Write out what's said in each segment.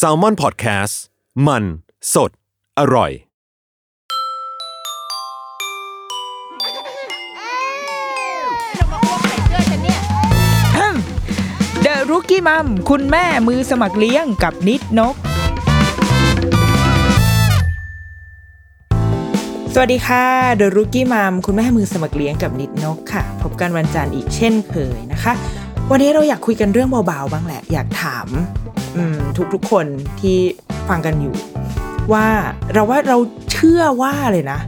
s a l ม o n PODCAST มัน สด อร่อย เดอะรุกี้มัมคุณแม่มือสมัครเลี้ยงกับนิดนก สวัสดีค่ะเดอะรุกี้มัมคุณแม่มือสมัครเลี้ยงกับนิดนกค่ะ พบกันวันจันทร์อีกเช่นเคยนะคะ วันนี้เราอยากคุยกันเรื่องเบาๆบ้างแหละ อยากถามทุกๆคนที่ฟังกันอยู่ ว่าเราว่าเราเชื่อว่าเลยนะ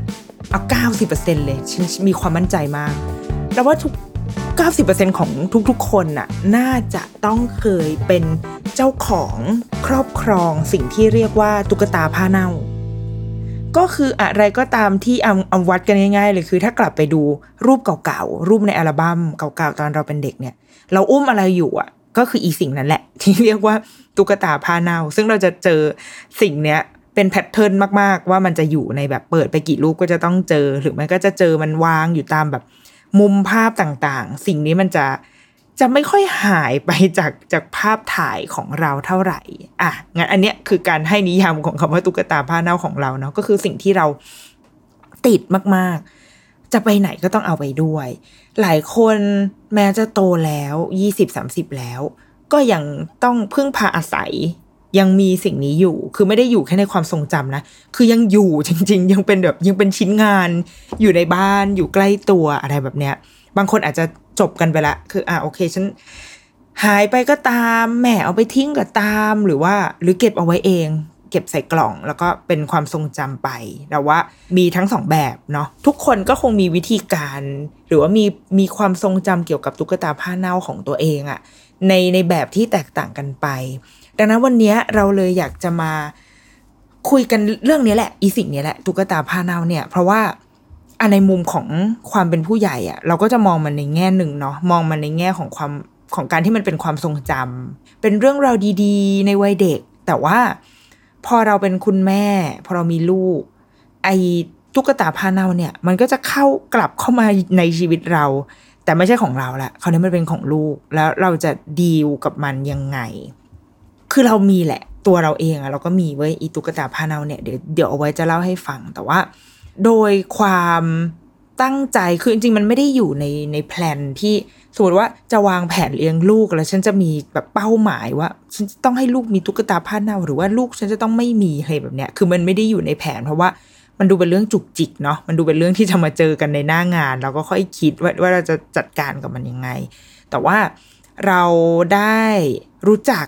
เอาเก้าสิบเปอร์เซ็นเลยฉันมีความมั่นใจมากเราว่าทุก90%ของทุกๆ คนน่ะน่าจะต้องเคยเป็นเจ้าของครอบครองสิ่งที่เรียกว่าตุ๊กตาผ้าเน่า ก็คืออะไรก็ตามที่เอาเอาวัดกันง่ายๆเลยคือ ถ้ากลับไปดูรูปเก่าๆ รูปในอัลบั้มเก่าๆ ตอนเราเป็นเด็กเนี่ย เราอุ้มอะไรอยู่อะ ก็คืออีสิ่งนั้นแหละ ที่เรียกว่าตุ๊กตาผ้าเน่า ซึ่งเราจะเจอสิ่งเนี้ยเป็นแพทเทิร์นมากๆ ว่ามันจะอยู่ในแบบเปิดไปกี่รูปก็จะต้องเจอ หรือไม่ก็จะเจอมันวางอยู่ตามแบบมุมภาพต่างๆ สิ่งนี้มันจะ จะไม่ค่อยหายไปจากจากภาพถ่ายของเราเท่าไหร่ อะ งั้นอันเนี้ยคือการให้นิยามของคำว่าตุ๊กตาผ้าเน่าของเราเนาะ ก็คือสิ่งที่เราติดมาก ๆ จะไปไหนก็ต้องเอาไปด้วย หลายคนแม้จะโตแล้วยี่สิบสามสิบแล้ว ก็ยังต้องพึ่งพาอาศัย ยังมีสิ่งนี้อยู่ คือไม่ได้อยู่แค่ในความทรงจำนะ คือยังอยู่จริง ๆ ยังเป็นแบบยังเป็นชิ้นงาน อยู่ในบ้านอยู่ใกล้ตัวอะไรแบบเนี้ย บางคนอาจจะ จบกันไปละ คืออ่าโอเคฉันหายไปก็ตามแหมเอาไปทิ้งก็ตามหรือว่าหรือเก็บเอาไว้เอง เก็บใส่กล่อง แล้วก็เป็นความทรงจำไปแต่ว่ามีทั้งสองแบบเนาะทุกคนก็คงมีวิธีการ หรือว่ามีมีความทรงจำเกี่ยวกับตุ๊กตาผ้าเน่าของตัวเองอะในในแบบที่แตกต่างกันไป ดังนั้นวันนี้เราเลยอยากจะมาคุยกันเรื่องนี้แหละอีสิ่งนี้แหละตุ๊กตาผ้าเน่าเนี่ย เพราะว่า อันในมุมของความเป็นผู้ใหญ่อะเราก็จะมองมันในแง่หนึ่งเนาะมองมันในแง่ของความของการที่มันเป็นความทรงจำเป็นเรื่องราวดีๆ ในวัยเด็ก แต่ว่าพอเราเป็นคุณแม่ พอเรามีลูก ไอ้ตุ๊กตาผ้าเน่าเนี่ย มันก็จะเข้ากลับเข้ามาในชีวิตเรา แต่ไม่ใช่ของเราละคราวนี้มันเป็นของลูกแล้วเราจะดีลกับมันยังไง คือเรามีแหละ ตัวเราเองอะเราก็มีไว้อีตุ๊กตาผ้าเน่าเนี่ยเดี๋ยวเดี๋ยวเอาไว้จะเล่าให้ฟังแต่ว่า โดยความตั้งใจคือจริงๆ มันไม่ได้อยู่ในในแพลนที่สมมติว่าจะวางแผนเลี้ยงลูกแล้วฉันจะมีแบบเป้าหมายว่า ฉันต้องให้ลูกมีตุ๊กตาผ้าเน่าหรือว่าลูกฉันจะต้องไม่มีอะไรแบบเนี้ยคือมันไม่ได้อยู่ในแผนเพราะว่ามันดูเป็นเรื่องจุกจิกเนาะมันดูเป็นเรื่องที่จะมาเจอกันในหน้างานเราก็ค่อยคิดว่าว่าเราจะจัดการกับมันยังไง แต่ว่าเราได้รู้จัก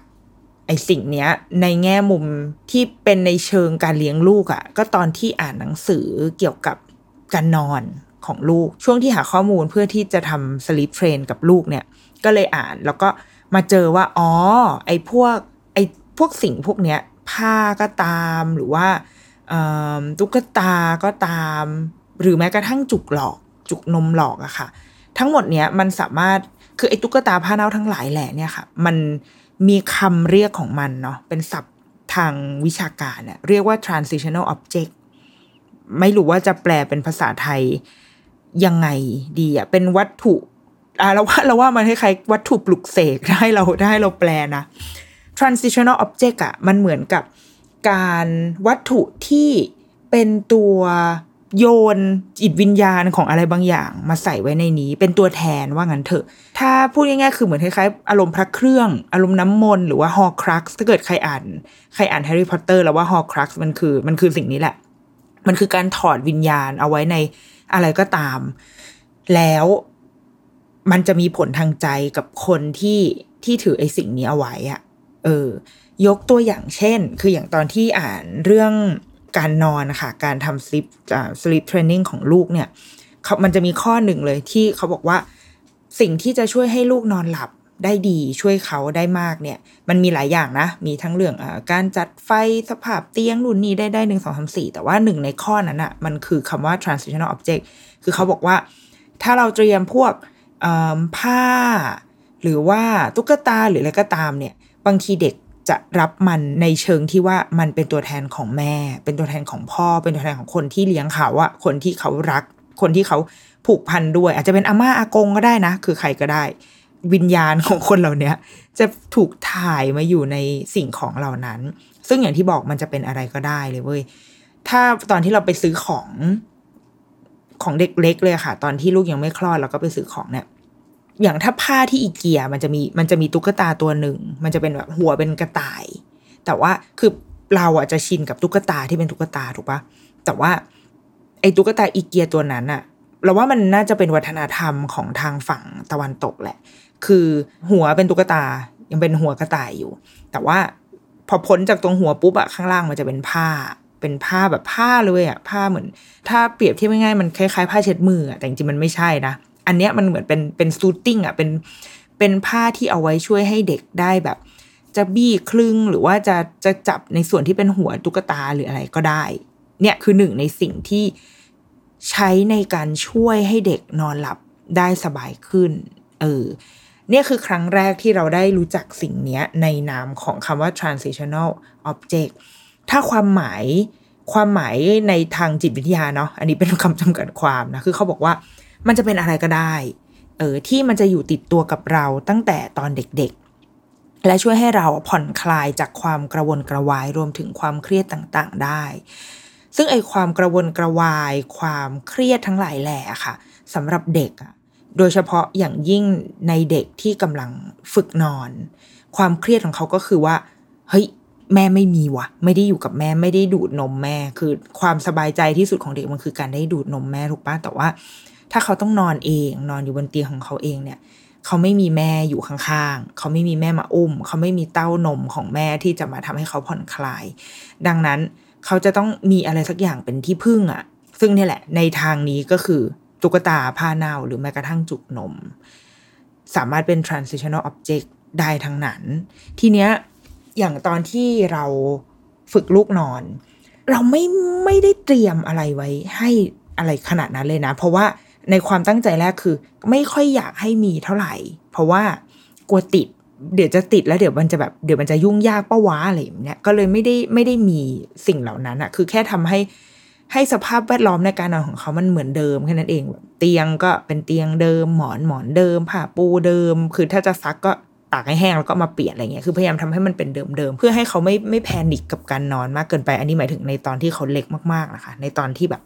ไอสิ่งเนี้ยในแง่มุมที่เป็นในเชิงการเลี้ยงลูกอะ่ะ ก็ตอนที่อ่านหนังสือเกี่ยวกับการนอนของลูก ช่วงที่หาข้อมูลเพื่อที่จะทำสลิปเทรนกับลูกเนี่ย ก็เลยอ่านแล้วก็มาเจอว่า อ๋อ ไอพวกไอพวกสิ่งพวกเนี้ยผ้าก็ตามหรือว่าตุ๊กตาก็ตาม หรือแม้กระทั่งจุกหลอก จุกนมหลอกอะค่ะ ทั้งหมดเนี้ยมันสามารถคือไอ้ตุ๊กตาผ้าเน่าทั้งหลายแหละเนี่ยค่ะ มัน มีคำเรียกของมันเนาะเป็นศัพท์ทางวิชาการเนี่ยเรียกว่า transitional object ไม่รู้ว่าจะแปลเป็นภาษาไทยยังไงดีอะเป็นวัตถุอ่าเราว่าเราว่ามันคล้ายๆวัตถุปลุกเสกได้เราได้เราแปลนะ transitional object อะมันเหมือนกับการวัตถุที่เป็นตัว โยนจิตวิญญาณของอะไรบางอย่างมาใส่ไว้ในนี้ เป็นตัวแทนว่างั้นเถอะ ถ้าพูดง่ายๆคือเหมือนคล้ายๆอารมณ์พระเครื่อง อารมณ์น้ำมนต์หรือว่าฮอครักถ้าเกิดใครอ่าน ใครอ่านแฮร์รี่พอตเตอร์แล้วว่าฮอครักมันคือมันคือสิ่งนี้แหละ มันคือการถอดวิญญาณเอาไว้ในอะไรก็ตาม แล้วมันจะมีผลทางใจกับคนที่ที่ถือไอ้สิ่งนี้เอาไว้อะเออ ยกตัวอย่างเช่น คืออย่างตอนที่อ่านเรื่อง การนอนค่ะ การทำ sleep sleep training ของลูกเนี่ยเขามันจะมีข้อหนึ่งเลยที่เขาบอกว่าสิ่งที่จะช่วยให้ลูกนอนหลับได้ดีช่วยเขาได้มากเนี่ย มันมีหลายอย่างนะ มีทั้งเรื่องอการจัดไฟสภาพเตียงรุ่นนี้ได้ได้หนึ่งสองสามสี่แต่ว่าหนึ่งในข้อนั้นอะ่ะมันคือคำว่า transitional object คือเขาบอกว่าถ้าเราเตรียมพวกผ้า หรือว่าตุ๊กตาหรืออะไรก็ตามเนี่ย บางทีเด็ก จะรับมันในเชิงที่ว่ามันเป็นตัวแทนของแม่ เป็นตัวแทนของพ่อ เป็นตัวแทนของคนที่เลี้ยงเขาอะคนที่เขารัก คนที่เขาผูกพันด้วย อาจจะเป็นอาม่าอากงก็ได้นะ คือใครก็ได้ วิญญาณของคนเหล่านี้จะถูกถ่ายมาอยู่ในสิ่งของเหล่านั้น ซึ่งอย่างที่บอกมันจะเป็นอะไรก็ได้เลยเว้ยถ้าตอนที่เราไปซื้อของของเด็กเล็กเลยค่ะ ตอนที่ลูกยังไม่คลอดเราก็ไปซื้อของเนี่ย อย่างถ้าผ้าที่อีเกียมันจะมีมันจะมีตุ๊กตาตัวหนึ่ง มันจะเป็นแบบหัวเป็นกระต่าย แต่ว่าคือเราอะจะชินกับตุ๊กตาที่เป็นตุ๊กตาถูกปะแต่ว่า ไอ้ตุ๊กตาอีเกียตัวนั้นอะเราว่ามันน่าจะเป็นวัฒนธรรมของทางฝั่งตะวันตกแหละ คือหัวเป็นตุ๊กตายังเป็นหัวกระต่ายอยู่ แต่ว่าพอพ้นจากตรงหัวปุ๊บอะข้างล่างมันจะเป็นผ้า เป็นผ้าแบบผ้าเลยอะผ้าเหมือน ถ้าเปรียบเทียบง่ายๆมันคล้ายๆผ้าเช็ดมือแต่จริงๆมันไม่ใช่นะ อันเนี้ยมันเหมือนเป็นเป็นซูตติ้งอะเป็นเป็นผ้าที่เอาไว้ช่วยให้เด็กได้แบบ จะบี้คลึงหรือว่าจะจะจับในส่วนที่เป็นหัวตุ๊กตาหรืออะไรก็ได้ เนี่ยคือหนึ่งในสิ่งที่ใช้ในการช่วยให้เด็กนอนหลับได้สบายขึ้น เออ เนี่ยคือครั้งแรกที่เราได้รู้จักสิ่งนี้ในนามของคำว่า transitional object ถ้าความหมายความหมายในทางจิตวิทยาเนาะ อันนี้เป็นคำจำกัดความนะ คือเขาบอกว่า มันจะเป็นอะไรก็ได้ เออที่มันจะอยู่ติดตัวกับเราตั้งแต่ตอนเด็กๆ และช่วยให้เราผ่อนคลายจากความกระวนกระวายรวมถึงความเครียดต่างๆได้ ซึ่งไอความกระวนกระวาย ความเครียดทั้งหลายแหล่ค่ะสำหรับเด็กอะโดยเฉพาะอย่างยิ่งในเด็กที่กำลังฝึกนอน ความเครียดของเขาก็คือว่าเฮ้ยแม่ไม่มีวะไม่ได้อยู่กับแม่ไม่ได้ดูดนมแม่ คือความสบายใจที่สุดของเด็กมันคือการได้ดูดนมแม่ถูกปะแต่ว่า ถ้าเขาต้องนอนเอง นอนอยู่บนเตียงของเขาเองเนี่ย เขาไม่มีแม่อยู่ข้างๆ เขาไม่มีแม่มาอุ้ม เขาไม่มีเต้านมของแม่ที่จะมาทำให้เขาผ่อนคลาย ดังนั้นเขาจะต้องมีอะไรสักอย่างเป็นที่พึ่งอะ่ะ ซึ่งนี่แหละ ในทางนี้ก็คือตุ๊กตาผ้าเน่าหรือแม้กระทั่งจุกนม สามารถเป็น transitional object ได้ทั้งนั้น ทีเนี้ยอย่างตอนที่เราฝึกลูกนอน เราไม่ไม่ได้เตรียมอะไรไว้ให้อะไรขนาดนั้นเลยนะ เพราะว่า ในความตั้งใจแรกคือ ไม่ค่อยอยากให้มีเท่าไหร่ เพราะว่ากลัวติด เดี๋ยวจะติดแล้วเดี๋ยวมันจะแบบเดี๋ยวมันจะยุ่งยากป้าวะอะไรอย่างเงี้ยก็เลยไม่ได้ไม่ได้มีสิ่งเหล่านั้นอะคือแค่ทำให้ให้สภาพแวดล้อมในการนอนของเขามันเหมือนเดิมแค่นั้นเองเตียงก็เป็นเตียงเดิม หมอนหมอนเดิมผ้าปูเดิม คือถ้าจะซักก็ตากให้แห้งแล้วก็มาเปลี่ยนอะไรเงี้ยคือพยายามทำให้มันเป็นเดิมๆเพื่อให้เขาไม่ไม่แพนิคกับการนอนมากเกินไป อันนี้หมายถึงในตอนที่เขาเล็กมากๆนะคะ ในตอนที่แบบ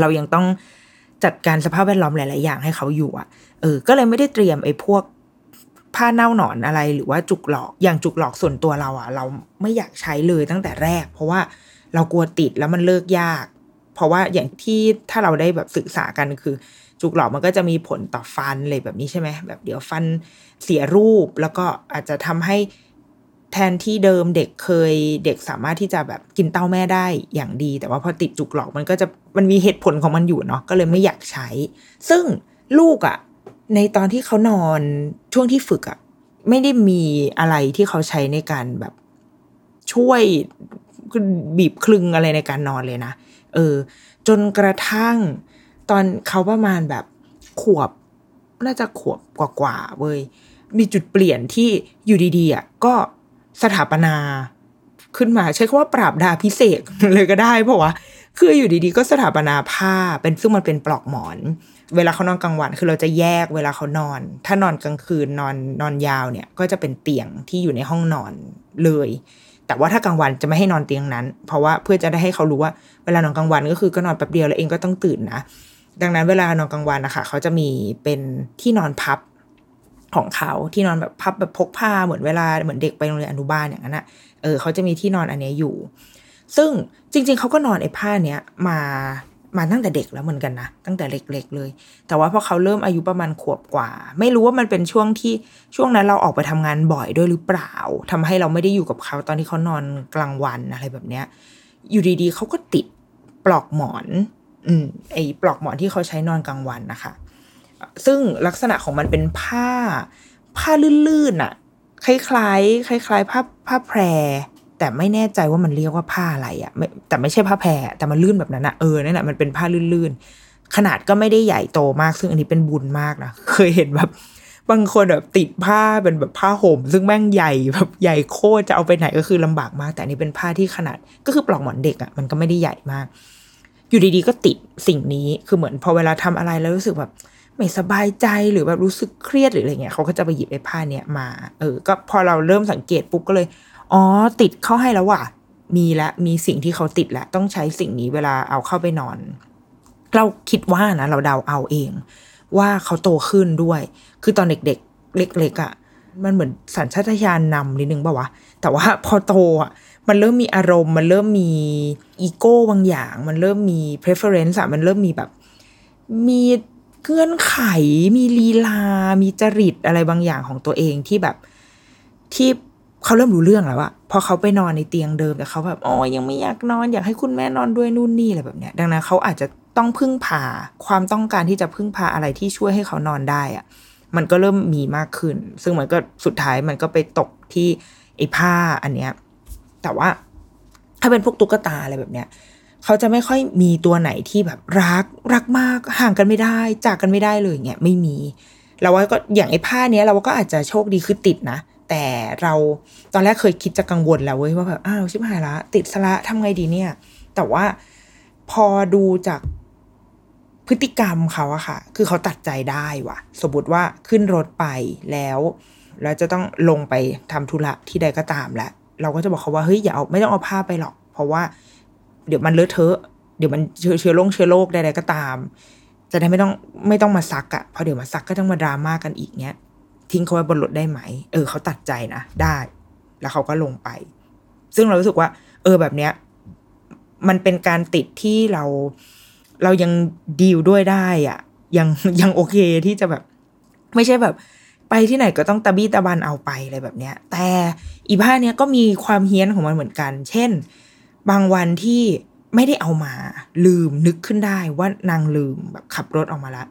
เรายังต้อง จัดการสภาพแวดล้อมหลาย ๆ อย่างให้เขาอยู่อะเออ ก็เลยไม่ได้เตรียมไอ้พวกผ้าเน่าหนอนอะไรหรือว่าจุกหลอกอย่างจุกหลอกส่วนตัวเราอะเราไม่อยากใช้เลยตั้งแต่แรก เพราะว่าเรากลัวติดแล้วมันเลิกยาก เพราะว่าอย่างที่ถ้าเราได้แบบศึกษากันคือ จุกหลอกมันก็จะมีผลต่อฟันเลยแบบนี้ใช่ไหมแบบเดี๋ยวฟันเสียรูปแล้วก็อาจจะทำให้ แทนที่เดิมเด็กเคยเด็กสามารถที่จะแบบกินเต้าแม่ได้อย่างดี แต่ว่าพอติดจุกหลอกมันก็จะมันมีเหตุผลของมันอยู่เนาะก็เลยไม่อยากใช้ ซึ่งลูกอะ่ะ ในตอนที่เขานอนช่วงที่ฝึกอะ่ะไม่ได้มีอะไรที่เขาใช้ในการแบบช่วยบีบคลึงอะไรในการนอนเลยนะ เออ จนกระทั่งตอนเขาประมาณแบบขวบ น่าจะขวบกว่าๆเว้ยมีจุดเปลี่ยนที่อยู่ดีๆอะก็ สถาปนาขึ้นมาใช้คำว่าปราบดาพิเศษเลยก็ได้เพราะว่าคืออยู่ดีๆ ก็สถาปนาผ้าเป็นซึ่งมันเป็นปลอกหมอน เวลาเขานอนกลางวันคือเราจะแยกเวลาเขานอน ถ้านอนกลางคืนนอนนอนยาวเนี่ย ก็จะเป็นเตียงที่อยู่ในห้องนอนเลย แต่ว่าถ้ากลางวันจะไม่ให้นอนเตียงนั้น เพราะว่าเพื่อจะได้ให้เขารู้ว่าเวลานอนกลางวันก็คือก็นอนแป๊บเดียวแล้วเองก็ต้องตื่นนะดังนั้นเวลานอนกลางวันนะคะเขาจะมีเป็นที่นอนพับ ของเขาที่นอนแบบพับแบบพกผ้าเหมือนเวลาเหมือนเด็กไปโรงเรียนอนุบาลอย่างนั้นอะเออเขาจะมีที่นอนอันนี้อยู่ ซึ่งจริง ๆเขาก็นอนไอ้ผ้าเนี้ยมามาตั้งแต่เด็กแล้วเหมือนกันนะตั้งแต่เล็กๆเลย แต่ว่าพอเขาเริ่มอายุประมาณขวบกว่า ไม่รู้ว่ามันเป็นช่วงที่ช่วงนั้นเราออกไปทำงานบ่อยด้วยหรือเปล่าทำให้เราไม่ได้อยู่กับเขาตอนที่เขานอนกลางวันอะไรแบบเนี้ย อยู่ดีๆเขาก็ติดปลอกหมอน อืมไอ้ปลอกหมอนที่เขาใช้นอนกลางวันนะคะ ซึ่งลักษณะของมันเป็นผ้า ผ้าลื่นๆอะคล้ายๆคล้าย ๆ ผ้าผ้าแพร แต่ไม่แน่ใจว่ามันเรียกว่าผ้าอะไรอะไม่แต่ไม่ใช่ผ้าแพรแต่มันลื่นแบบนั้นอะเออนั่นแหละมันเป็นผ้าลื่นๆขนาดก็ไม่ได้ใหญ่โตมาก ซึ่งอันนี้เป็นบุญมากนะเคยเห็นแบบบางคนแบบติดผ้าเป็นแบบผ้าห่ม ซึ่งแม่งใหญ่แบบใหญ่โคตรจะเอาไปไหนก็คือลำบากมาก แต่อันนี้เป็นผ้าที่ขนาดก็คือปลอกหมอนเด็กอะมันก็ไม่ได้ใหญ่มาก อยู่ดีๆก็ติดสิ่งนี้คือเหมือนพอเวลาทำอะไรแล้วรู้สึกแบบ ไม่สบายใจหรือแบบรู้สึกเครียดหรืออะไรเงี้ยเขาก็จะไปหยิบไอ้ผ้าเนี้ยมา เออ ก็พอเราเริ่มสังเกตปุ๊บก็เลย อ๋อ ติดเข้าให้แล้วว่ะ มีละ มีสิ่งที่เขาติดแล้วต้องใช้สิ่งนี้เวลาเอาเข้าไปนอน เราคิดว่านะเราเดาเอาเอง ว่าเขาโตขึ้นด้วย คือตอนเด็กๆ เล็กๆอะ่ะมันเหมือนสัญชาตญาณนำนิดนึงป่าวะ แต่ว่าพอโตอะ มันเริ่มมีอารมณ์ มันเริ่มมีอีโก้บางอย่าง มันเริ่มมี preference อะมันเริ่มมีแบบ มี เงื่อนไข มีลีลา มีจริตอะไรบางอย่างของตัวเองที่แบบที่เขาเริ่มรู้เรื่องแล้วอะพอเขาไปนอนในเตียงเดิมแต่เขาแบบอ๋อยังไม่อยากนอน อยากให้คุณแม่นอนด้วยนู่นนี่อะไรแบบเนี้ย ดังนั้นเขาอาจจะต้องพึ่งพาความต้องการที่จะพึ่งพาอะไรที่ช่วยให้เขานอนได้อะมันก็เริ่มมีมากขึ้น ซึ่งมันก็สุดท้ายมันก็ไปตกที่ไอ้ผ้าอันเนี้ยแต่ว่าถ้าเป็นพวกตุ๊กตาอะไรแบบเนี้ย เขาจะไม่ค่อยมีตัวไหนที่แบบรักรักมากห่างกันไม่ได้ จากกันไม่ได้เลยเงี้ยไม่มีเราว่าก็อย่างไอ้ผ้าเนี้ยเราก็อาจจะโชคดีคือติดนะแต่เราตอนแรกเคยคิดจะกังวลแล้วเว้ยว่าแบบอ้าวชิบหายละ ติดสละทำไงดีเนี่ย แต่ว่าพอดูจากพฤติกรรมเขาอะค่ะ คือเขาตัดใจได้ว่ะ สมมติว่าขึ้นรถไปแล้วแล้วจะต้องลงไปทำธุระที่ใดก็ตามแล้วเราก็จะบอกเขาว่าเฮ้ยอย่าเอาไม่ต้องเอาผ้าไปหรอก เพราะว่า เดี๋ยวมันเลอะเทอะเดี๋ยวมันเชื้อเชื้อโรคเชื้อโรคใดๆก็ตาม จะได้ไม่ต้องไม่ต้องมาซักอะพอเดี๋ยวมาซักก็ต้องมาดราม่ากันอีกเนี้ย ทิ้งเขาไว้บนรถได้ไหม เออเขาตัดใจนะได้ แล้วเขาก็ลงไป ซึ่งเรารู้สึกว่า เออแบบเนี้ย มันเป็นการติดที่เราเรายังดีลด้วยได้อะยังยังโอเคที่จะแบบ ไม่ใช่แบบ ไปที่ไหนก็ต้องตะบี้ตะบันเอาไปอะไรแบบเนี้ย แต่อีผ้าเนี้ยก็มีความเฮี้ยนของมันเหมือนกัน เช่น บางวันที่ไม่ได้เอามา ลืมนึกขึ้นได้ว่านางลืมแบบขับรถออกมาละ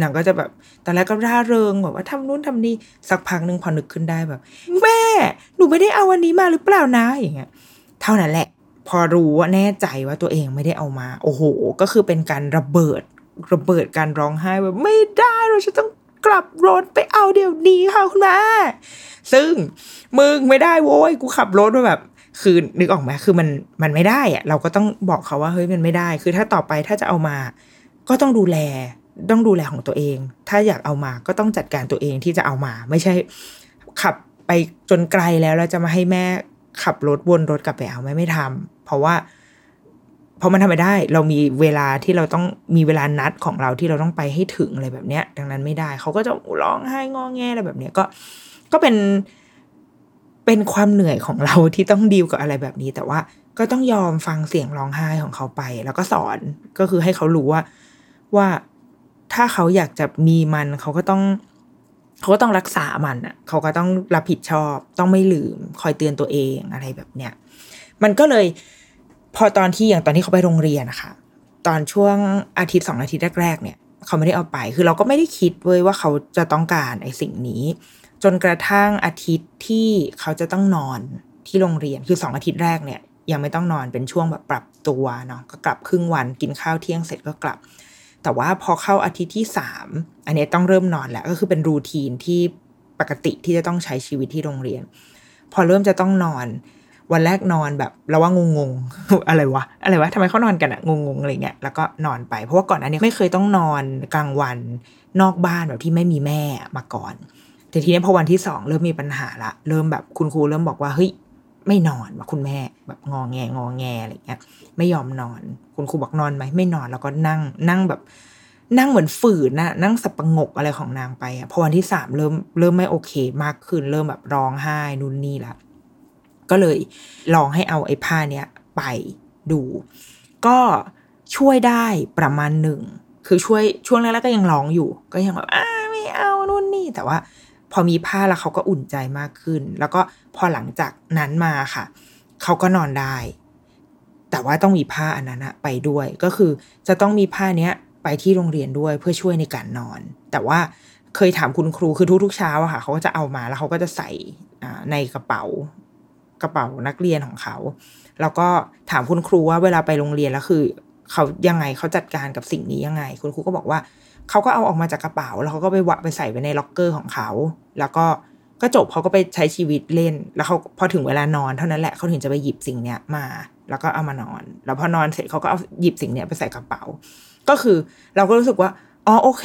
นางก็จะแบบตอนแรกก็ร่าเริงแบบว่าทำนู่นทำนี่สักพักหนึ่งพอนึกขึ้นได้แบบ แม่ หนูไม่ได้เอาวันนี้มาหรือเปล่านะอย่างเงี้ย เท่านั้นแหละ พอรู้ว่าแน่ใจว่าตัวเองไม่ได้เอามา โอ้โห ก็คือเป็นการระเบิดระเบิดการร้องไห้แบบไม่ได้เราจะต้องกลับรถไปเอาเดี๋ยวนี้ค่ะคุณแม่ซึ่งมึงไม่ได้โว้ยกูขับรถมาแบบ คือนึกออกไหมคือมันมันไม่ได้อะเราก็ต้องบอกเขาว่าเฮ้ยมันไม่ได้ คือถ้าต่อไปถ้าจะเอามา ก็ต้องดูแลต้องดูแลของตัวเอง ถ้าอยากเอามาก็ต้องจัดการตัวเองที่จะเอามา ไม่ใช่ ขับไปจนไกลแล้วแล้วจะมาให้แม่ขับรถวนรถกลับไปเอาไม่ไม่ทำเพราะว่าเพราะมันทำไม่ได้ เรามีเวลาที่เราต้องมีเวลานัดของเราที่เราต้องไปให้ถึงอะไรแบบเนี้ย ดังนั้นไม่ได้ เขาก็จะร้องไห้งอแงอะไรแบบเนี้ยก็ ก็เป็น เป็นความเหนื่อยของเราที่ต้องดีลกับอะไรแบบนี้ แต่ว่าก็ต้องยอมฟังเสียงร้องไห้ของเขาไป แล้วก็สอนก็คือให้เขารู้ว่าว่าถ้าเขาอยากจะมีมันเขาก็ต้อง เขาก็ต้องรักษามันอะ เขาก็ต้องรับผิดชอบ ต้องไม่ลืม คอยเตือนตัวเองอะไรแบบเนี้ยมันก็เลยพอตอนที่อย่างตอนที่เขาไปโรงเรียนนะคะตอนช่วงอาทิตย์สองอาทิตย์แรกๆเนี่ย เขาไม่ได้เอาไป คือเราก็ไม่ได้คิดเว้ยว่าเขาจะต้องการไอ้สิ่งนี้ จนกระทั่งอาทิตย์ที่เขาจะต้องนอนที่โรงเรียนคือสองอาทิตย์แรกเนี่ย ยังไม่ต้องนอนเป็นช่วงแบบปรับตัวเนาะก็กลับครึ่งวันกินข้าวเที่ยงเสร็จก็กลับ แต่ว่าพอเข้าอาทิตย์ที่สามอันนี้ต้องเริ่มนอนแล้วก็คือเป็นรูทีนที่ปกติที่จะต้องใช้ชีวิตที่โรงเรียน พอเริ่มจะต้องนอน วันแรกนอนแบบเราว่างงงอะไรวะอะไรวะทำไมเขานอนกันอะงงงอะไรเงี้ยแล้วก็นอนไป เพราะว่าก่อนอันนี้ไม่เคยต้องนอนกลางวันนอกบ้านแบบที่ไม่มีแม่มาก่อน แต่ทีนี้พอวันที่สองเริ่มมีปัญหาละเริ่มแบบคุณครูเริ่มบอกว่าเฮ้ยไม่นอนว่าคุณแม่แบบงอแงงอแงอะไรเงี้ยไม่ยอมนอน คุณครูบอกนอนไหมไม่นอนแล้วก็นั่งนั่งแบบนั่งเหมือนฝืนนะนั่งสับประงกอะไรของนางไปอะพอวันที่สามเริ่มเริ่มไม่โอเคมากขึ้น เริ่มแบบร้องไห้นู่นนี่ละก็เลยลองให้เอาไอ้ผ้าเนี้ยไปดู ก็ช่วยได้ประมาณหนึ่ง คือช่วยช่วงแรกๆก็ยังร้องอยู่ ก็ยังแบบอ้าไม่เอานู่นนี่แต่ว่า พอมีผ้าแล้วเขาก็อุ่นใจมากขึ้น แล้วก็พอหลังจากนั้นมาค่ะ เขาก็นอนได้ แต่ว่าต้องมีผ้าอันนั้นไปด้วย ก็คือจะต้องมีผ้าเนี้ยไปที่โรงเรียนด้วยเพื่อช่วยในการนอน แต่ว่าเคยถามคุณครูคือทุกๆเช้าอะค่ะเขาก็จะเอามาแล้วเขาก็จะใส่ในกระเป๋ากระเป๋านักเรียนของเขา แล้วก็ถามคุณครูว่าเวลาไปโรงเรียนแล้วคือเขายังไงเขาจัดการกับสิ่งนี้ยังไง คุณครูก็บอกว่า เขาก็เอาออกมาจากกระเป๋า แล้วเขาก็ไปวะไปใส่ไว้ในล็อกเกอร์ของเขา แล้วก็ก็จบเขาก็ไปใช้ชีวิตเล่น แล้วเขาพอถึงเวลานอนเท่านั้นแหละเขาถึงจะไปหยิบสิ่งเนี้ยมา แล้วก็เอามานอน แล้วพอนอนเสร็จเขาก็เอาหยิบสิ่งเนี้ยไปใส่กระเป๋า ก็คือเราก็รู้สึกว่าอ๋อโอเค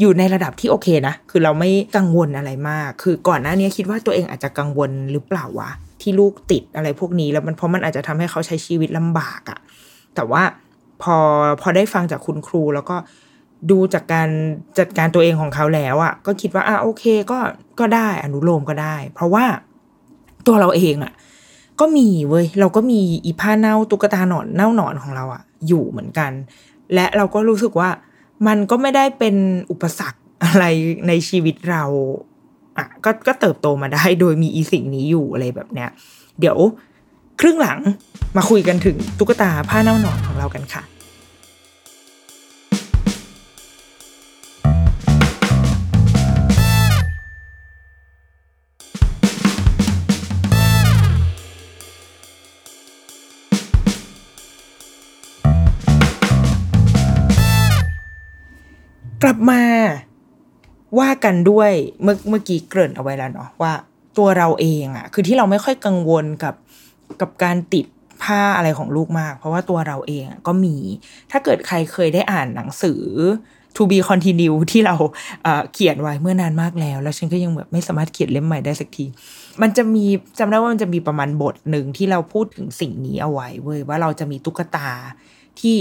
อยู่ในระดับที่โอเคนะ คือเราไม่กังวลอะไรมาก คือก่อนหน้านี้คิดว่าตัวเองอาจจะกังวลหรือเปล่าวะที่ลูกติดอะไรพวกนี้แล้วมันเพราะมันอาจจะทำให้เขาใช้ชีวิตลำบากอะแต่ว่าพอพอได้ฟังจากคุณครูแล้วก็ ดูจากการจัดการตัวเองของเขาแล้วอะ่ะ ก็คิดว่าอะโอเคก็ก็ได้อนุโลมก็ได้ เพราะว่าตัวเราเองอะ่ะ ก็มีเว้ยเราก็มีอีผ้าเน่าตุ๊กตาหนอนเน่าหนอนของเราอะ่ะ อยู่เหมือนกัน และเราก็รู้สึกว่ามันก็ไม่ได้เป็นอุปสรรคอะไรในชีวิตเราอะก็ก็เติบโตมาได้โดยมีอีสิ่งนี้อยู่อะไรแบบเนี้ย เดี๋ยวครึ่งหลังมาคุยกันถึงตุ๊กตาผ้าเน่าหนอนของเรากันค่ะ กลับมาว่ากันด้วยเมื่อเมื่อกี้เกริ่นเอาไว้แล้วเนาะว่าตัวเราเองอะคือที่เราไม่ค่อยกังวลกับกับการติดผ้าอะไรของลูกมาก เพราะว่าตัวเราเองก็มี ถ้าเกิดใครเคยได้อ่านหนังสือ to be continue ที่เราเเขียนไว้เมื่อนานมากแล้ว แล้วฉันก็ยังแบบไม่สามารถเขียนเล่มใหม่ได้สักที มันจะมีจำได้ว่ามันจะมีประมาณบทหนึ่งที่เราพูดถึงสิ่งนี้เอาไว้เว้ยว่าเราจะมีตุ๊กตาที่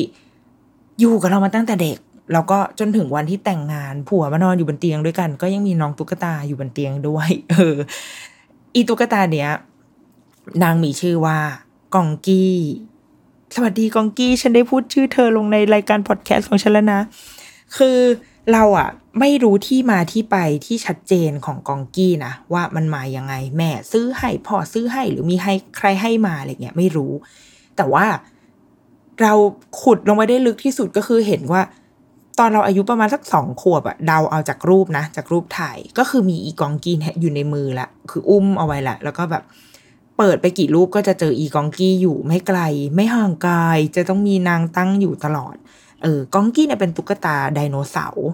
อยู่กับเรามาตั้งแต่เด็ก แล้วก็จนถึงวันที่แต่งงานผัวมานอนอยู่บนเตียงด้วยกัน ก็ยังมีน้องตุ๊กตาอยู่บนเตียงด้วย เออ อีตุ๊กตาเนี้ยนางมีชื่อว่ากองกี้ สวัสดีกองกี้ ฉันได้พูดชื่อเธอลงในรายการพอดแคสต์ของฉันแล้วนะ คือเราอะไม่รู้ที่มาที่ไปที่ชัดเจนของกองกี้นะ ว่ามันมายังไง แม่ซื้อให้พ่อซื้อให้หรือมีให้ใครให้มาอะไรเงี้ยไม่รู้ แต่ว่าเราขุดลงไปได้ลึกที่สุดก็คือเห็นว่า ตอนเราอายุประมาณสักสองขวบอะเดาเอาจากรูปนะ จากรูปถ่ายก็คือมีอีกองกีนอยู่ในมือละคืออุ้มเอาไว้ละ แล้วก็แบบเปิดไปกี่รูปก็จะเจออีกองกี้อยู่ไม่ไกล ไม่ห่างไกลจะต้องมีนางตั้งอยู่ตลอด เออกองกี้เนี่ยเป็นตุ๊กตาไดโนเสาร์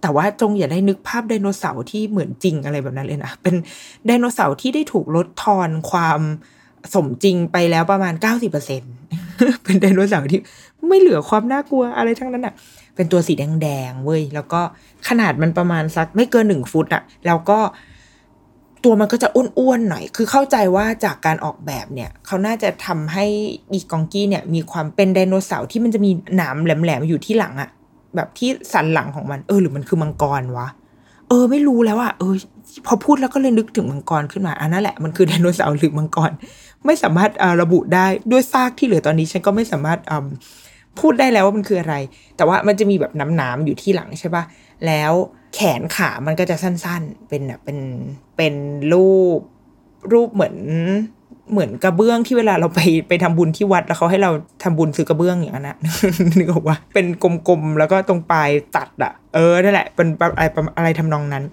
แต่ว่าจงอย่าได้นึกภาพไดโนเสาร์ที่เหมือนจริงอะไรแบบนั้นเลยนะเป็นไดโนเสาร์ที่ได้ถูกลดทอนความสมจริงไปแล้วประมาณเก้าสิบเปอร์เซ็นเป็นไดโนเสาร์ที่ไม่เหลือความน่ากลัวอะไรทั้งนั้นอะ่ะ เป็นตัวสีแดงๆเว้ยแล้วก็ขนาดมันประมาณสักไม่เกินหนึ่งฟุตอะแล้วก็ตัวมันก็จะอ้วนๆหน่อย คือเข้าใจว่าจากการออกแบบเนี่ย เขาน่าจะทำให้อีกองกี้เนี่ย มีความเป็นไดโนเสาร์ที่มันจะมีหนามแหลมๆอยู่ที่หลังอะแบบที่สันหลังของมัน เออ หรือมันคือมังกรวะ เออ ไม่รู้แล้วอะเออ พอพูดแล้วก็เลยนึกถึงมังกรขึ้นมา อันนั้นแหละ มันคือไดโนเสาร์หรือมังกร ไม่สามารถระบุได้ด้วยซากที่เหลือตอนนี้ ฉันก็ไม่สามารถ พูดได้แล้วว่ามันคืออะไร แต่ว่ามันจะมีแบบน้ำๆอยู่ที่หลังใช่ปะแล้วแขนขามันก็จะสั้นๆ เป็นแบบเป็นเป็นรูปรูปเหมือนเหมือนกระเบื้องที่เวลาเราไปไปทำบุญที่วัดแล้วเขาให้เราทำบุญซื้อกระเบื้องอย่างนั้นนะนึกออกว่าเป็นกลมๆแล้วก็ตรงปลายตัดอะเออนั่นแหละเป็นอะไรอะไรทำนองนั้น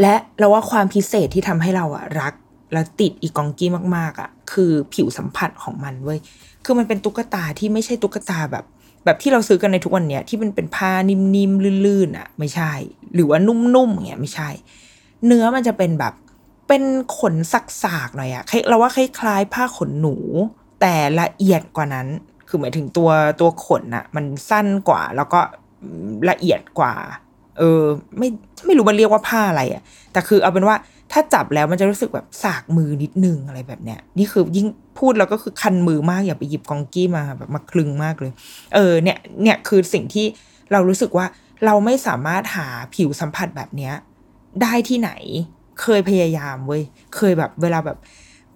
และเราว่าความพิเศษที่ทำให้เราอะรักแล้วติดอีกองกี้มากๆอะคือผิวสัมผัสของมันเว้ย คือมันเป็นตุ๊กตาที่ไม่ใช่ตุ๊กตาแบบ แบบที่เราซื้อกันในทุกวันเนี้ยที่มันเป็นผ้านิ่มๆลื่นๆอะ ไม่ใช่ หรือว่านุ่มๆอย่างเงี้ยไม่ใช่ เนื้อมันจะเป็นแบบเป็นขนสักๆหน่อยอะเราว่าคล้ายๆ ผ้าขนหนู แต่ละเอียดกว่านั้น คือหมายถึงตัวตัวขนอะมันสั้นกว่าแล้วก็ละเอียดกว่า เออ ไม่ไม่รู้มันเรียกว่าผ้าอะไรอะแต่คือเอาเป็นว่า ถ้าจับแล้วมันจะรู้สึกแบบสากมือนิดนึงอะไรแบบเนี้ย นี่คือยิ่งพูดแล้วก็คือคันมือมากอย่าไปหยิบกองกี้มาแบบมาคลึงมากเลย เออเนี่ยเนี่ยคือสิ่งที่เรารู้สึกว่าเราไม่สามารถหาผิวสัมผัสแบบเนี้ยได้ที่ไหนเคยพยายามเว้ยเคยแบบเวลาแบบ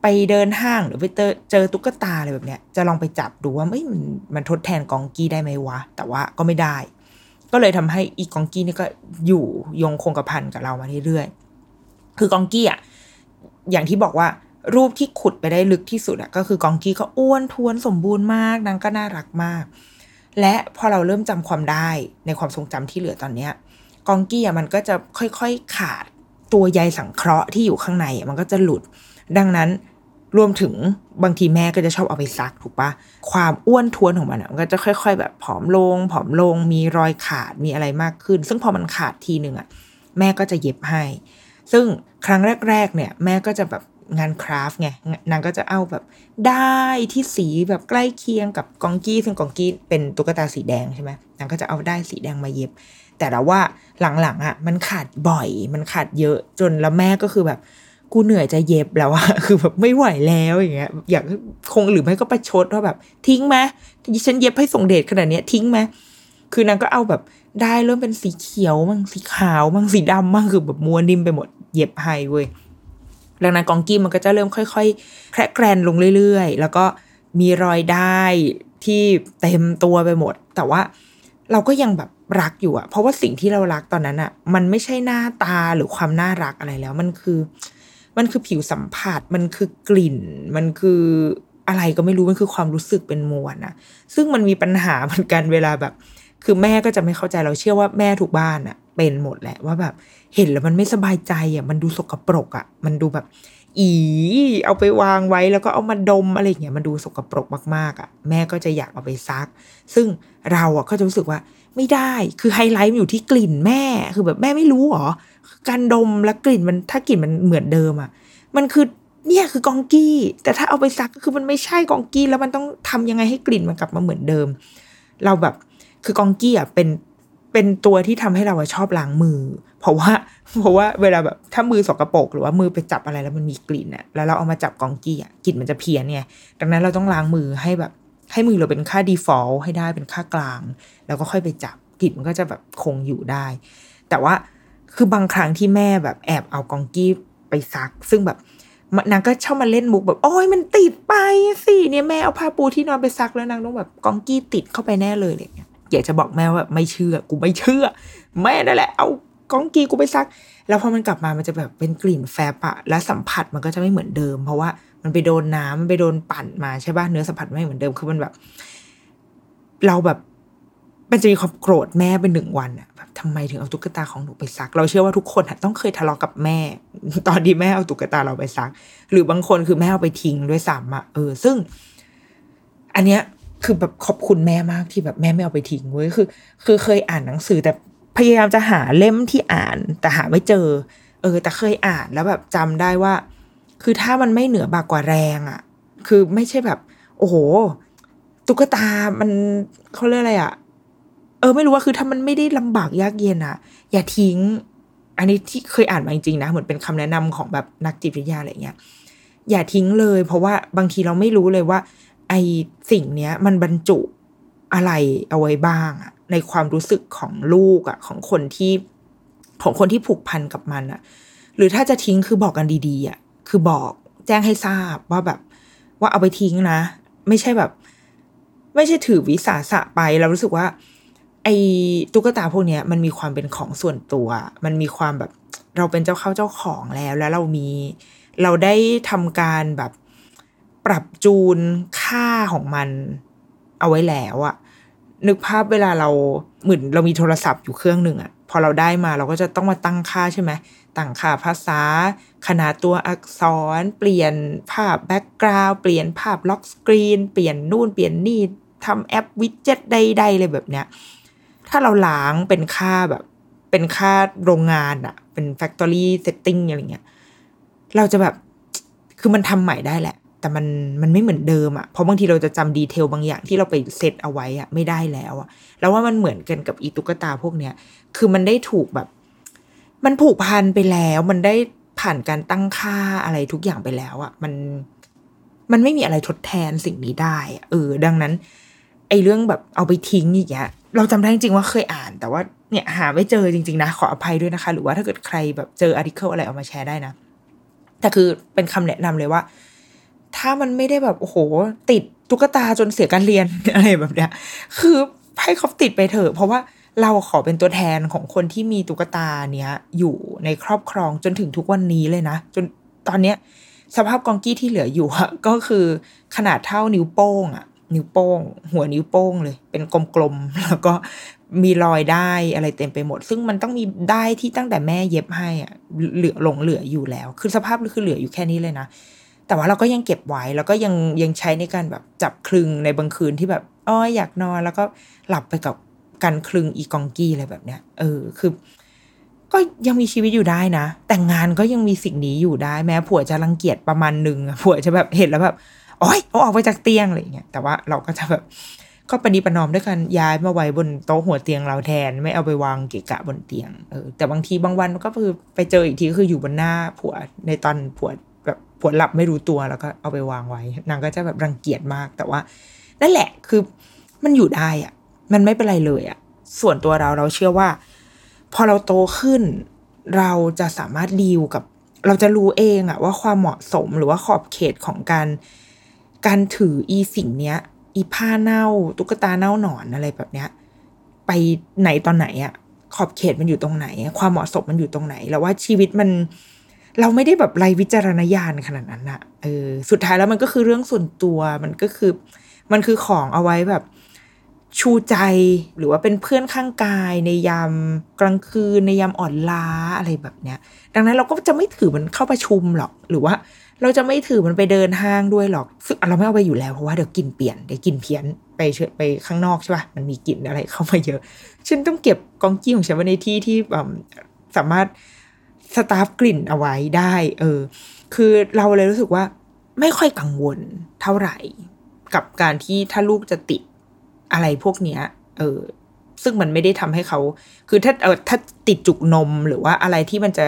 ไปเดินห้างหรือไปเจอเจอตุ๊กตาอะไรแบบเนี้ยจะลองไปจับดูว่าไม่มันมันทดแทนกองกี้ได้ไหมวะ แต่ว่าก็ไม่ได้ ก็เลยทำให้อีกองกี้นี่ก็อยู่ยงคงกระพันกับเรามาเรื่อย คือกองกี้อะอย่างที่บอกว่ารูปที่ขุดไปได้ลึกที่สุดอะก็คือกองกี้ก็อ้วนท้วนสมบูรณ์มากนางก็น่ารักมาก และพอเราเริ่มจำความได้ในความทรงจำที่เหลือตอนเนี้ยกองกี้อะมันก็จะค่อยๆขาดตัวใยสังเคราะห์ที่อยู่ข้างในมันก็จะหลุด ดังนั้นรวมถึงบางทีแม่ก็จะชอบเอาไปซักถูกปะความอ้วนท้วนของมันมันก็จะค่อย ๆ แบบผอมลง ผอมลง มีรอยขาดมีอะไรมากขึ้น ซึ่งพอมันขาดทีหนึ่งอะแม่ก็จะเย็บให้ ซึ่งครั้งแรก ๆ เนี่ย แม่ก็จะแบบงานคราฟไงนางก็จะเอาแบบได้ที่สีแบบใกล้เคียงกับกองกี้ ซึ่งกองกี้เป็นตุ๊กตาสีแดงใช่ไหมนางก็จะเอาได้สีแดงมาเย็บ แต่เราว่าหลังๆอะ มันขาดบ่อยมันขาดเยอะจนแล้วแม่ก็คือแบบกูเหนื่อยจะเย็บแล้วอะคือแบบไม่ไหวแล้วอย่างเงี้ย อยากคงหรือไม่ก็ประชดว่าแบบ ทิ้งไหมฉันเย็บให้ส่งเดชขนาดเนี้ยทิ้งไหมคือนางก็เอาแบบ ได้เริ่มเป็นสีเขียวมั่งสีขาวมั่งสีดำมั่งคือแบบม้วนดิมไปหมดเย็บให้เว้ยดังนั้นกองกี้มันก็จะเริ่มค่อยๆ แครแกรนลงเรื่อยๆ แล้วก็มีรอยได้ที่เต็มตัวไปหมด แต่ว่าเราก็ยังแบบรักอยู่อะเพราะว่าสิ่งที่เรารักตอนนั้นอะมันไม่ใช่หน้าตาหรือความน่ารักอะไรแล้ว มันคือ มันคือผิวสัมผัส มันคือกลิ่น มันคืออะไรก็ไม่รู้ มันคือความรู้สึกเป็นมวลนะซึ่งมันมีปัญหาเหมือนกันเวลาแบบ คือแม่ก็จะไม่เข้าใจเราเชื่อว่าแม่ทุกบ้านอะเป็นหมดแหละว่าแบบ เห็นแล้วมันไม่สบายใจอะมันดูสกปรกอะมันดูแบบ อีเอาไปวางไว้แล้วก็เอามาดมอะไรเงี้ยมันดูสกปรกมากๆอะแม่ก็จะอยากเอาไปซัก ซึ่งเราอะก็จะรู้สึกว่าไม่ได้คือไฮไลท์มันอยู่ที่กลิ่นแม่ คือแบบแม่ไม่รู้หรอการดมและกลิ่นมันถ้ากลิ่นมันเหมือนเดิมอะมันคือเนี่ยคือกองกี้ แต่ถ้าเอาไปซักก็คือมันไม่ใช่กองกี้แล้วมันต้องทำยังไงให้กลิ่นมันกลับมาเหมือนเดิม เราแบบ คือกองกี้อะเป็นเป็นตัวที่ทำให้เราชอบล้างมือ เพราะว่า เพราะว่าเวลาแบบถ้ามือสกรปรกหรือว่ามือไปจับอะไรแล้วมันมีกลิ่นอะแล้วเราเอามาจับกองกี้อะกลิ่นมันจะเพี้ยนไงดังนั้นเราต้องล้างมือให้แบบ ให้มือเราเป็นค่า default ให้ได้เป็นค่ากลาง แล้วก็ค่อยไปจับกลิ่นมันก็จะแบบคงอยู่ได้ แต่ว่าคือบางครั้งที่แม่แบบแอบเอากองกี้ไปซัก ซึ่งแบบนางก็ชอบมาเล่นมุกแบบโอ้ยมันติดไปสิเนี่ยแม่เอาผ้าปูที่นอนไปซักแล้วนางต้องแบบกองกี้ติดเข้าไปแน่เลยอะไรเงี้ย อยากจะบอกแม่ว่าไม่เชื่อ กูไม่เชื่อ แม่นั่นแหละ เอากองกีกูไปซัก แล้วพอมันกลับมามันจะแบบเป็นกลิ่นแฟบอะและสัมผัสมันก็จะไม่เหมือนเดิม เพราะว่ามันไปโดนน้ำมันไปโดนปั่นมาใช่ป่ะเนื้อสัมผัสไม่เหมือนเดิมคือมันแบบ เราแบบมันจะมีความโกรธแม่เป็นหนึ่งวันอะแบบทำไมถึงเอาตุ๊กตาของหนูไปซัก เราเชื่อว่าทุกคนต้องเคยทะเลาะกับแม่ ตอนที่แม่เอาตุ๊กตาเราไปซัก หรือบางคนคือแม่เอาไปทิ้งด้วยซ้ำอะเออ ซึ่ง อันเนี้ย คือแบบขอบคุณแม่มากที่แบบแม่ไม่เอาไปทิ้งเว้ยคือ คือเคยอ่านหนังสือแต่พยายามจะหาเล่มที่อ่าน แต่หาไม่เจอ เออ แต่เคยอ่านแล้วแบบจำได้ว่า คือถ้ามันไม่เหนือบากกว่าแรงอะ่ะ คือไม่ใช่แบบ โอ้โหตุ๊กตามันเขาเรียกอะไรอะ่ะ เออ ไม่รู้ว่าคือถ้ามันไม่ได้ลำบากยากเย็นอะ่ะ อย่าทิ้ง อันนี้ที่เคยอ่านมาจริงๆนะเหมือนเป็นคำแนะนำของแบบนักจิตวิทยาอะไรเงี้ยอย่าทิ้งเลย เพราะว่าบางทีเราไม่รู้เลยว่า ไอสิ่งเนี้ย มันบรรจุอะไรเอาไว้บ้างอะในความรู้สึกของลูกอะของคนที่ของคนที่ผูกพันกับมันอะหรือถ้าจะทิ้งคือบอกกันดีๆอะคือบอกแจ้งให้ทราบว่าแบบ ว่าเอาไปทิ้งนะ ไม่ใช่แบบ ไม่ใช่ถือวิสาสะไปเรารู้สึกว่า ไอ้ตุ๊กตาพวกเนี้ยมันมีความเป็นของส่วนตัว มันมีความแบบ เราเป็นเจ้าเข้าเจ้าของแล้ว แล้วเรามี เราได้ทำการแบบ ปรับจูนค่าของมันเอาไว้แล้วอะนึกภาพเวลาเราเหมือนเรามีโทรศัพท์อยู่เครื่องหนึ่งอะพอเราได้มาเราก็จะต้องมาตั้งค่าใช่ไหมตั้งค่าภาษา ขนาดตัวอักษร เปลี่ยนภาพ background เปลี่ยนภาพ lock screen เปลี่ยนนู่นเปลี่ยนนี่ทำแอป widget ใดๆเลยแบบเนี้ย ถ้าเราล้างเป็นค่าแบบ เป็นค่าโรงงานอะเป็น factory setting อะไรเงี้ย เราจะแบบคือมันทำใหม่ได้แหละ แต่มันมันไม่เหมือนเดิมอะเพราะบางทีเราจะจำดีเทลบางอย่างที่เราไปเซตเอาไว้อะไม่ได้แล้วอะแล้วว่ามันเหมือนกันกับอีตุ๊กตาพวกเนี้ย คือมันได้ถูกแบบ มันผูกพันไปแล้ว มันได้ผ่านการตั้งค่าอะไรทุกอย่างไปแล้วอะมัน มันไม่มีอะไรทดแทนสิ่งนี้ได้ เออ ดังนั้น ไอ้เรื่องแบบเอาไปทิ้งอย่างเงี้ย เราจำได้จริงว่าเคยอ่าน แต่ว่าเนี่ยหาไม่เจอจริง ๆ นะขออภัยด้วยนะคะ หรือว่าถ้าเกิดใครแบบเจออาร์ติเคิลอะไรเอามาแชร์ได้นะ แต่คือเป็นคำแนะนำเลยว่า ถ้ามันไม่ได้แบบโอ้โห ติดตุ๊กตาจนเสียการเรียนอะไรแบบเนี้ย คือให้เขาติดไปเถอะ เพราะว่าเราขอเป็นตัวแทนของคนที่มีตุ๊กตาเนี้ยอยู่ในครอบครองจนถึงทุกวันนี้เลยนะ จนตอนเนี้ยสภาพกองกี้ที่เหลืออยู่ก็คือขนาดเท่านิ้วโป้งอะนิ้วโป้ง หัวนิ้วโป้งเลย เป็นกลมๆแล้วก็มีรอยได้อะไรเต็มไปหมด ซึ่งมันต้องมีได้ที่ตั้งแต่แม่เย็บให้อะเหลือหลงเหลืออยู่แล้ว คือสภาพคือเหลืออยู่แค่นี้เลยนะ แต่ว่าเราก็ยังเก็บไว้แล้วก็ยังยังใช้ในการแบบจับคลึงในบางคืนที่แบบอ้อยอยากนอน แล้วก็หลับไปกับการคลึงอีกองกี้อะไรแบบเนี้ย เออคือ ก็ยังมีชีวิตอยู่ได้นะ แต่งงานก็ยังมีสิ่งนี้อยู่ได้แม้ผัวจะรังเกียจประมาณหนึ่งผัวจะแบบเห็นแล้วแบบโอ้ยเอาออกไปจากเตียงอะไรอย่างเงี้ยแต่ว่าเราก็จะแบบก็ปฏิปนอมด้วยกันย้ายมาไว้บนโต๊ะหัวเตียงเราแทน ไม่เอาไปวางเกะกะบนเตียงเออแต่บางทีบางวันก็คือไปเจออีกทีก็คืออยู่บนหน้าผัวในตอนผัว แบบผัวหลับไม่รู้ตัวแล้วก็เอาไปวางไว้ นางก็จะแบบรังเกียจมาก แต่ว่า นั่นแหละคือมันอยู่ได้อะมันไม่เป็นไรเลยอะส่วนตัวเราเราเชื่อว่า พอเราโตขึ้น เราจะสามารถดีลกับ เราจะรู้เองอะว่าความเหมาะสมหรือว่าขอบเขตของการการถืออีสิ่งเนี้ย อีผ้าเน่า ตุ๊กตาเน่าหนอนอะไรแบบเนี้ย ไปไหนตอนไหนอะขอบเขตมันอยู่ตรงไหน ความเหมาะสมมันอยู่ตรงไหน แล้วว่าชีวิตมัน เราไม่ได้แบบไรวิจารณญาณขนาดนั้นอะเออสุดท้ายแล้วมันก็คือเรื่องส่วนตัวมันก็คือ มันคือของเอาไว้แบบชูใจหรือว่าเป็นเพื่อนข้างกายในยามกลางคืนในยามอ่อนล้าอะไรแบบเนี้ย ดังนั้นเราก็จะไม่ถือมันเข้าประชุมหรอก หรือว่าเราจะไม่ถือมันไปเดินห้างด้วยหรอกซึ่งเราไม่เอาไปอยู่แล้วเพราะว่าเดี๋ยวกินเปลี่ยนเดี๋ยวกินเพี้ยนไปเชไปข้างนอกใช่ป่ะมันมีกลิ่นอะไรเข้ามาเยอะ ฉันต้องเก็บกองกี้ของฉันไว้ในที่ที่สามารถ สตาฟกลิ่นเอาไว้ได้ เออ คือเราเลยรู้สึกว่าไม่ค่อยกังวลเท่าไหร่ กับการที่ถ้าลูกจะติดอะไรพวกเนี้ย เออ ซึ่งมันไม่ได้ทำให้เขา คือถ้าเออถ้าติดจุกนมหรือว่าอะไรที่มันจะ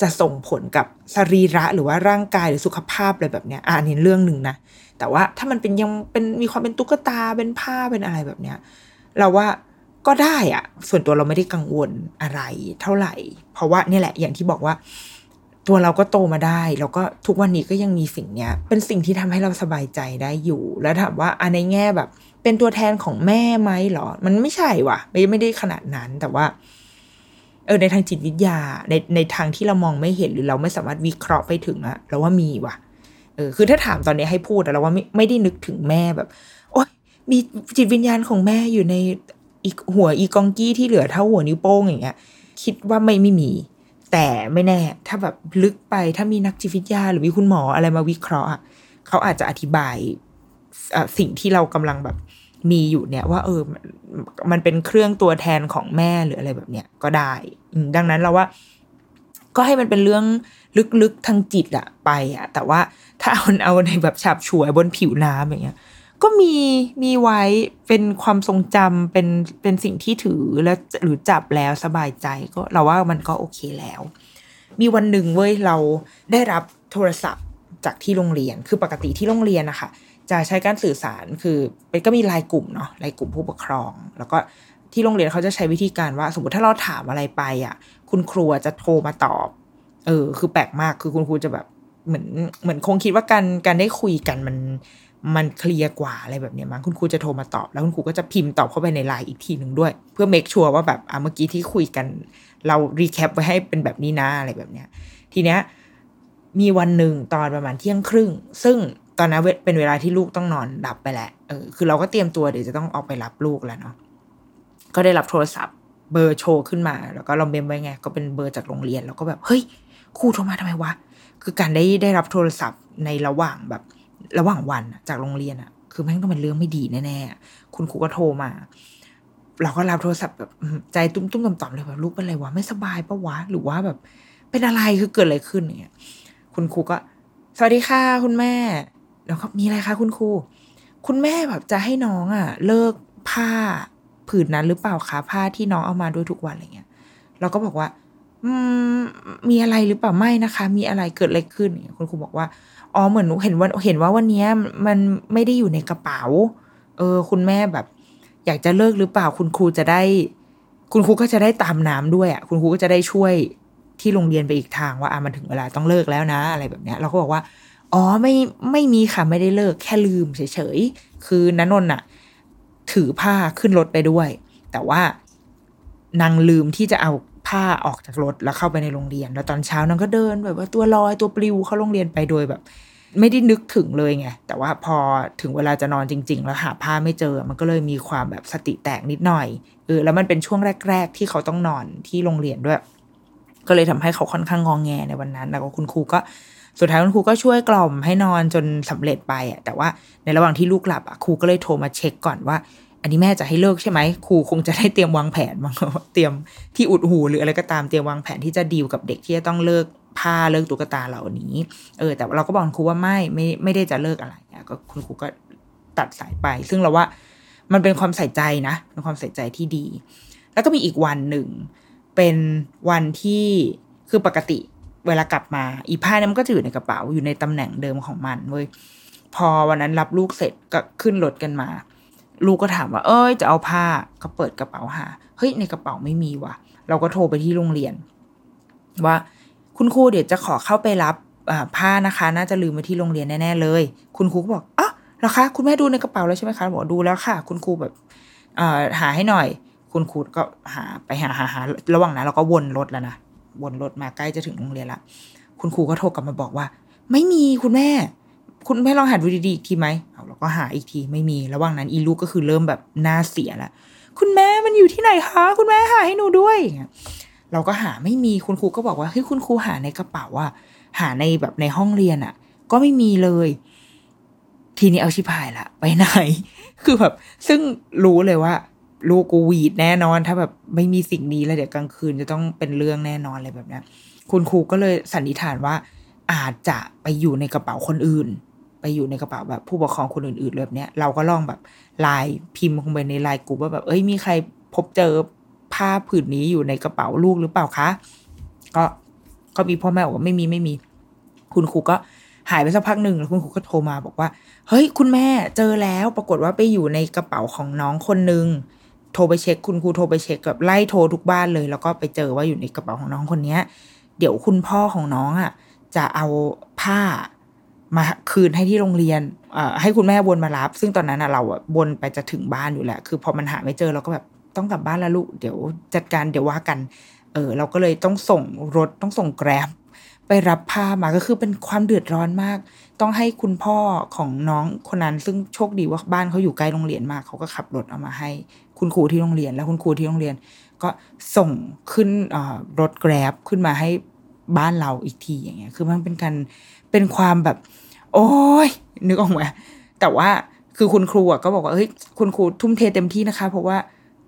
จะส่งผลกับสรีระหรือว่าร่างกายหรือสุขภาพอะไรแบบเนี้ยอ่านี่เรื่องหนึ่งนะแต่ว่าถ้ามันเป็นยังเป็นมีความเป็นตุ๊กตาเป็นผ้าเป็นอะไรแบบเนี้ย เราว่า ก็ได้อะส่วนตัวเราไม่ได้กังวลอะไรเท่าไหร่ เพราะว่านี่แหละอย่างที่บอกว่า ตัวเราก็โตมาได้ แล้วก็ทุกวันนี้ก็ยังมีสิ่งเนี้ย เป็นสิ่งที่ทำให้เราสบายใจได้อยู่ แล้วถามว่าอันในแง่แบบ เป็นตัวแทนของแม่ไหมหรอ มันไม่ใช่ว่ะ ไม่ไม่ได้ขนาดนั้นแต่ว่า เออในทางจิตวิทยาในในทางที่เรามองไม่เห็นหรือเราไม่สามารถวิเคราะห์ไปถึงอะเราว่ามีว่ะเออคือถ้าถามตอนนี้ให้พูดแต่เราว่าไม่ไม่ได้นึกถึงแม่แบบโอ๊ยมีจิตวิญญาณของแม่อยู่ใน อีกหัวอีกองกี้ที่เหลือเท่าหัวนิ้วโป้งอย่างเงี้ย คิดว่าไม่ไม่มี แต่ไม่แน่ ถ้าแบบลึกไปถ้ามีนักจิตวิทยา หรือมีคุณหมออะไรมาวิเคราะห์เขาอาจจะอธิบายสิ่งที่เรากำลังแบบมีอยู่เนี่ยว่าเออ มันเป็นเครื่องตัวแทนของแม่หรืออะไรแบบเนี้ยก็ได้ดังนั้นเราว่า ก็ให้มันเป็นเรื่องลึกๆทางจิตอะไปอะแต่ว่าถ้าเอาเอาในแบบฉับฉวยบนผิวน้ำอย่างเงี้ย ก็มีมีไว้เป็นความทรงจำเป็นเป็นสิ่งที่ถือแล้วหรือจับแล้วสบายใจก็เราว่ามันก็โอเคแล้ว มีวันหนึ่งเว้ยเราได้รับโทรศัพท์จากที่โรงเรียนคือปกติที่โรงเรียนนะคะจะใช้การสื่อสารคือเป็นก็มีรายกลุ่มเนาะรายกลุ่มผู้ปกครอง แล้วก็ที่โรงเรียนเขาจะใช้วิธีการว่า สมมติถ้าเราถามอะไรไปอะ คุณครูจะโทรมาตอบ เออ คือแปลกมากคือคุณครูจะแบบ เหมือนเหมือนคงคิดว่าการการได้คุยกันมันมันเคลียร์กว่าอะไรแบบนี้มั้งคุณครูจะโทรมาตอบแล้วคุณครูก็จะพิมพ์ตอบเข้าไปในไลน์อีกทีหนึ่งด้วย เพื่อ make sure ว่าแบบอะเมื่อกี้ที่คุยกัน เรา recap ไว้ให้เป็นแบบนี้นะอะไรแบบเนี้ยทีเนี้ยมีวันหนึ่งตอนประมาณเที่ยงครึ่ง ซึ่งตอนนั้นเป็นเวลาที่ลูกต้องนอน nap ไปแหละเออคือเราก็เตรียมตัวเดี๋ยวจะต้องออกไปรับลูกแล้วเนาะก็ได้รับโทรศัพท์เบอร์โชว์ขึ้นมา แล้วก็เราเมมไว้ไง ก็เป็นเบอร์จากโรงเรียน แล้วก็แบบเฮ้ยครูโทรมาทำไมวะ คือการได้ได้รับโทรศัพท์ในระหว่างแบบระหว่างวันจากโรงเรียนอะคือแม่งต้องเป็นเรื่องไม่ดีแน่ๆคุณครูก็โทรมา เราก็รับโทรศัพท์แบบใจตุ้มๆต่อมๆเลยแบบลูกเป็นอะไรวะไม่สบายปะวะหรือว่าแบบ เป็นอะไรคือเกิดอะไรขึ้นเนี่ยคุณครูก็ สวัสดีค่ะคุณแม่ แล้วก็มีอะไรคะคุณครูคุณแม่แบบจะให้น้องอะ เลิกผ้าผืนนั้นหรือเปล่าคะผ้าที่น้องเอามาด้วยทุกวันอะไรเงี้ยเราก็บอกว่า มีอะไรหรือเปล่าไม่นะคะ มีอะไรเกิดอะไรขึ้นคุณครูบอกว่าอ๋อเหมือนหนูเห็นว่าเห็นว่าวันนี้มันไม่ได้อยู่ในกระเป๋า เออ คุณแม่แบบ อยากจะเลิกหรือเปล่า คุณครูจะได้ คุณครูก็จะได้ตามน้ำด้วยอะ คุณครูก็จะได้ช่วยที่โรงเรียนไปอีกทางว่าอะมันถึงเวลาต้องเลิกแล้วนะ อะไรแบบเนี้ยเราก็บอกว่า อ๋อไม่ไม่มีค่ะไม่ได้เลิก แค่ลืมเฉยๆคือนันนนอะ ถือผ้าขึ้นรถไปด้วย แต่ว่านางลืมที่จะเอา ผ้าออกจากรถแล้วเข้าไปในโรงเรียน แล้วตอนเช้านางก็เดินแบบว่าตัวลอยตัวปลิวเข้าโรงเรียนไปโดยแบบ ไม่ได้นึกถึงเลยไงแต่ว่าพอถึงเวลาจะนอนจริง ๆ แล้วหาผ้าไม่เจอ มันก็เลยมีความแบบสติแตกนิดหน่อยเออแล้วมันเป็นช่วงแรก ๆ ที่เขาต้องนอนที่โรงเรียนด้วย ก็เลยทำให้เขาค่อนข้างงองแงในวันนั้น แล้วก็คุณครูก็สุดท้ายคุณครูก็ช่วยกล่อมให้นอนจนสำเร็จไปอะแต่ว่าในระหว่างที่ลูกหลับอะครูก็เลยโทรมาเช็คก่อนว่า อันนี้แม่จะให้เลิกใช่ไหมครูคงจะได้เตรียมวางแผนบ้งเตรียมที่อุดหูหรืออะไรก็ตามเตรียมวางแผนที่จะดีลกับเด็กที่จะต้องเลิกผ้าเลิกตุ๊กตาเหล่านี้ เออ แต่เราก็บอกครูว่าไม่ไม่ไม่ได้จะเลิกอะไรก็คุณครูก็ตัดสายไป ซึ่งเราว่ามันเป็นความใส่ใจนะเป็นความใส่ใจที่ดี แล้วก็มีอีกวันหนึ่ง เป็นวันที่คือปกติเวลากลับมา อีผ้านั้นมันก็จะอยู่ในกระเป๋าอยู่ในตำแหน่งเดิมของมันเว้ยพอวันนั้นรับลูกเสร็จก็ขึ้นรถกันมา ลูกก็ถามว่า เอ้ย จะเอาผ้าก็เปิดกระเป๋าหา เฮ้ย ในกระเป๋าไม่มีว่ะ เราก็โทรไปที่โรงเรียน ว่าคุณครูเดี๋ยวจะขอเข้าไปรับผ้านะคะ น่าจะลืมไว้ที่โรงเรียนแน่ๆเลย คุณครูก็บอกอ๋อเหรอคะ คุณแม่ดูในกระเป๋าแล้วใช่ไหมคะบอกดูแล้วค่ะ คุณครูแบบหาให้หน่อย คุณครูก็หาไปหาหาหาระหว่างนั้นเราก็วนรถแล้วนะ วนรถมาใกล้จะถึงโรงเรียนละ คุณครูก็โทรกลับมาบอกว่า ไม่มีคุณแม่ คุณแม่ลองหาดูดีๆอีกทีไหมเอาเราก็หาอีกทีไม่มี ระหว่างนั้นอีลูกก็คือเริ่มแบบหน้าเสียแล้วคุณแม่มันอยู่ที่ไหนคะ คุณแม่หาให้หนูด้วยเราก็หาไม่มีคุณครูก็บอกว่าเฮ้ยคุณครูหาในกระเป๋าอะหาในแบบในห้องเรียนอะก็ไม่มีเลย ทีนี้เอาชิพายละไปไหน คือแบบ ซึ่งรู้เลยว่า ลูกกูวีดแน่นอน ถ้าแบบไม่มีสิ่งนี้แล้วเดี๋ยวกลางคืนจะต้องเป็นเรื่องแน่นอนอะไรแบบนี้คุณครูก็เลยสันนิษฐานว่า อาจจะไปอยู่ในกระเป๋าคนอื่น ไปอยู่ในกระเป๋าแบบผู้ปกครองคนอื่นๆแบบเนี้ยเราก็ลองแบบไลน์พิมพ์ลงไปในไลน์กลุ่มว่าแบบเอ้ยมีใครพบเจอผ้าผืนนี้อยู่ในกระเป๋าลูกหรือเปล่าคะก็ก็มีพ่อแม่บอกว่าไม่มีไม่มี คุณครูก็หายไปสักพักหนึ่งแล้วคุณครูก็โทรมาบอกว่า เฮ้ย คุณแม่เจอแล้ว ปรากฏว่าไปอยู่ในกระเป๋าของน้องคนนึงโทรไปเช็ค คุณครูโทรไปเช็คแบบไล่โทรทุกบ้านเลย แล้วก็ไปเจอว่าอยู่ในกระเป๋าของน้องคนเนี้ย เดี๋ยวคุณพ่อของน้องอะ จะเอาผ้า มาคืนให้ที่โรงเรียนให้คุณแม่วนมารับ ซึ่งตอนนั้นเราอะวนไปจะถึงบ้านอยู่แหละ คือพอมันหาไม่เจอเราก็แบบต้องกลับบ้านแล้วลูก เดี๋ยวจัดการเดี๋ยวว่ากัน เออเราก็เลยต้องส่งรถต้องส่งแกร็บไปรับผ้ามาก็คือเป็นความเดือดร้อนมาก ต้องให้คุณพ่อของน้องคนนั้น ซึ่งโชคดีว่าบ้านเขาอยู่ใกล้โรงเรียนมากเขาก็ขับรถเอามาให้ คุณครูที่โรงเรียน แล้วคุณครูที่โรงเรียน ก็ส่งขึ้นรถแกร็บขึ้นมาให้บ้านเราอีกทีอย่างเงี้ย คือมันเป็นการ เป็นความแบบ โอ้ยนึกออกไหมแต่ว่าคือคุณครูอะก็บอกว่าเฮ้ยคุณครูทุ่มเทเต็มที่นะคะ เพราะว่า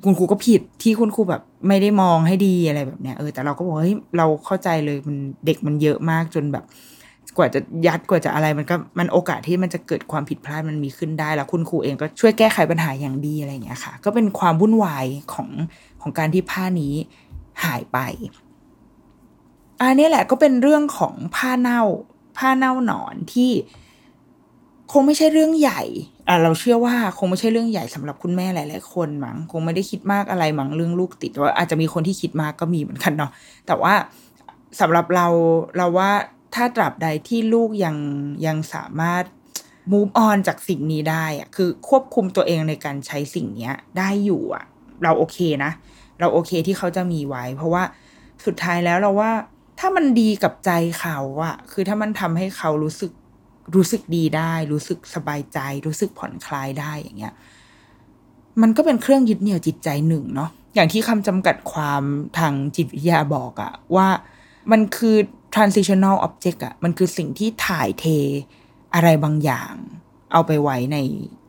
คุณครูก็ผิดที่คุณครูแบบไม่ได้มองให้ดีอะไรแบบเนี้ยเออแต่เราก็บอกเฮ้ยเราเข้าใจเลยมันเด็กมันเยอะมากจนแบบ กว่าจะยัดกว่าจะอะไรมันก็มันโอกาสที่มันจะเกิดความผิดพลาดมันมีขึ้นได้ แล้วคุณครูเองก็ช่วยแก้ไขปัญหาอย่างดีอะไรอย่างเงี้ยค่ะ ก็เป็นความวุ่นวายของของการที่ผ้านี้หายไปอันนี้แหละก็เป็นเรื่องของผ้าเน่า ผ้าเน่าหนอนที่คงไม่ใช่เรื่องใหญ่อะเราเชื่อว่าคงไม่ใช่เรื่องใหญ่สำหรับคุณแม่หลาย ๆ คนมั้งคงไม่ได้คิดมากอะไรมั้งเรื่องลูกติดว่าอาจจะมีคนที่คิดมากก็มีเหมือนกันเนาะแต่ว่าสำหรับเราเราว่าถ้าตราบใดที่ลูกยังยังสามารถ move on จากสิ่งนี้ได้อะคือควบคุมตัวเองในการใช้สิ่งเนี้ย ได้อยู่อะเราโอเคนะ เราโอเคที่เขาจะมีไว้ เพราะว่าสุดท้ายแล้วเราว่า ถ้ามันดีกับใจเขาอะคือถ้ามันทำให้เขารู้สึกรู้สึกดีได้ รู้สึกสบายใจ รู้สึกผ่อนคลายได้อย่างเงี้ย มันก็เป็นเครื่องยึดเหนี่ยวจิตใจหนึ่งเนาะอย่างที่คำจำกัดความทางจิตวิทยาบอกอะว่ามันคือ transitional object อะมันคือสิ่งที่ถ่ายเทอะไรบางอย่าง เอาไปไว้ใน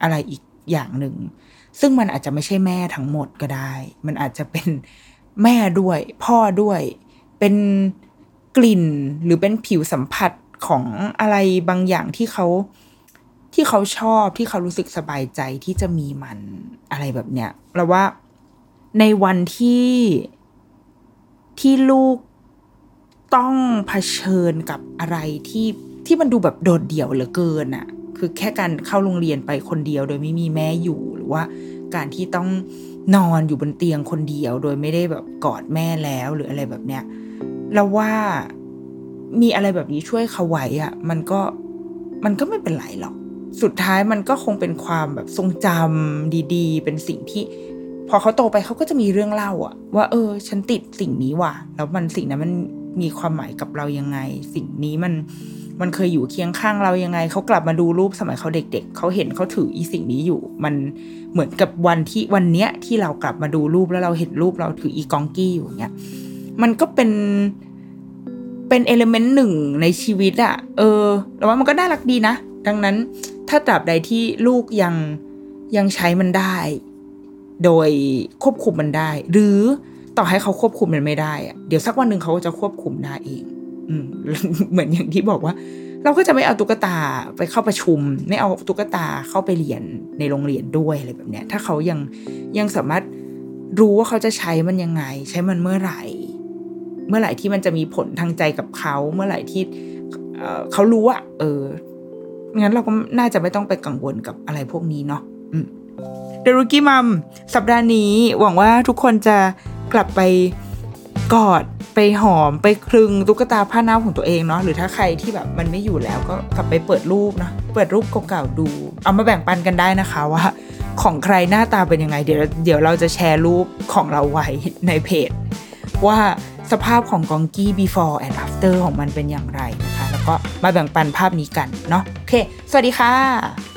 อะไรอีกอย่างหนึ่ง ซึ่งมันอาจจะไม่ใช่แม่ทั้งหมดก็ได้ มันอาจจะเป็นแม่ด้วย พ่อด้วย เป็น กลิ่นหรือเป็นผิวสัมผัสของอะไรบางอย่างที่เขาที่เขาชอบที่เขารู้สึกสบายใจที่จะมีมันอะไรแบบเนี้ยเราว่าในวันที่ที่ลูกต้องเผชิญกับอะไรที่ที่มันดูแบบโดดเดี่ยวเหลือเกินอะคือแค่การเข้าโรงเรียนไปคนเดียวโดยไม่มีแม่อยู่หรือว่า การที่ต้องนอนอยู่บนเตียงคนเดียว โดยไม่ได้แบบกอดแม่แล้วหรืออะไรแบบเนี้ย เราว่ามีอะไรแบบนี้ช่วยเขาไว้อะมันก็มันก็ไม่เป็นไรหรอก สุดท้ายมันก็คงเป็นความแบบทรงจำดีๆ เป็นสิ่งที่พอเขาโตไปเขาก็จะมีเรื่องเล่าอะว่า เออ ฉันติดสิ่งนี้ว่ะ แล้วมันสิ่งนั้นมันมีความหมายกับเรายังไง สิ่งนี้มันมันเคยอยู่เคียงข้างเรายังไง เขากลับมาดูรูปสมัยเขาเด็กๆเขาเห็นเขาถืออีสิ่งนี้อยู่ มันเหมือนกับวันที่วันเนี้ยที่เรากลับมาดูรูปแล้วเราเห็นรูปเราถืออีกองกี้อยู่เงี้ย มันก็เป็นเป็นเอลเมนต์หนึ่งในชีวิตอะเออแต่ว่ามันก็น่ารักดีนะ ดังนั้นถ้าตราบใดที่ลูกยังยังใช้มันได้ โดยควบคุมมันได้ หรือต่อให้เขาควบคุมมันไม่ได้อะเดี๋ยวสักวันหนึ่งเขาก็จะควบคุมได้เอง อืมเหมือนอย่างที่บอกว่า เราก็จะไม่เอาตุ๊กตาไปเข้าประชุม ไม่เอาตุ๊กตาเข้าไปเรียนในโรงเรียนด้วยอะไรแบบเนี้ย ถ้าเขายังยังสามารถรู้ว่าเขาจะใช้มันยังไง ใช้มันเมื่อไหร่ เมื่อไหร่ที่มันจะมีผลทางใจกับเขา เมื่อไหร่ที่เเขารู้อะเอองั้นเราก็น่าจะไม่ต้องไปกังวลกับอะไรพวกนี้เนาะเดรุกี้มัมสัปดาห์นี้หวังว่าทุกคนจะกลับไปกอดไปหอมไปคลึงตุ๊กตาผ้าเน่าของตัวเองเนาะหรือถ้าใครที่แบบมันไม่อยู่แล้วก็กลับไปเปิดรูปเนาะเปิดรูปเก่าๆดู เอามาแบ่งปันกันได้นะคะว่า ของใครหน้าตาเป็นยังไง เดี๋ยวเดี๋ยวเราจะแชร์รูปของเราไว้ในเพจ ว่า สภาพของกองกี้ before and after ของมันเป็นอย่างไรนะคะ แล้วก็มาแบ่งปันภาพนี้กันเนาะโอเค สวัสดีค่ะ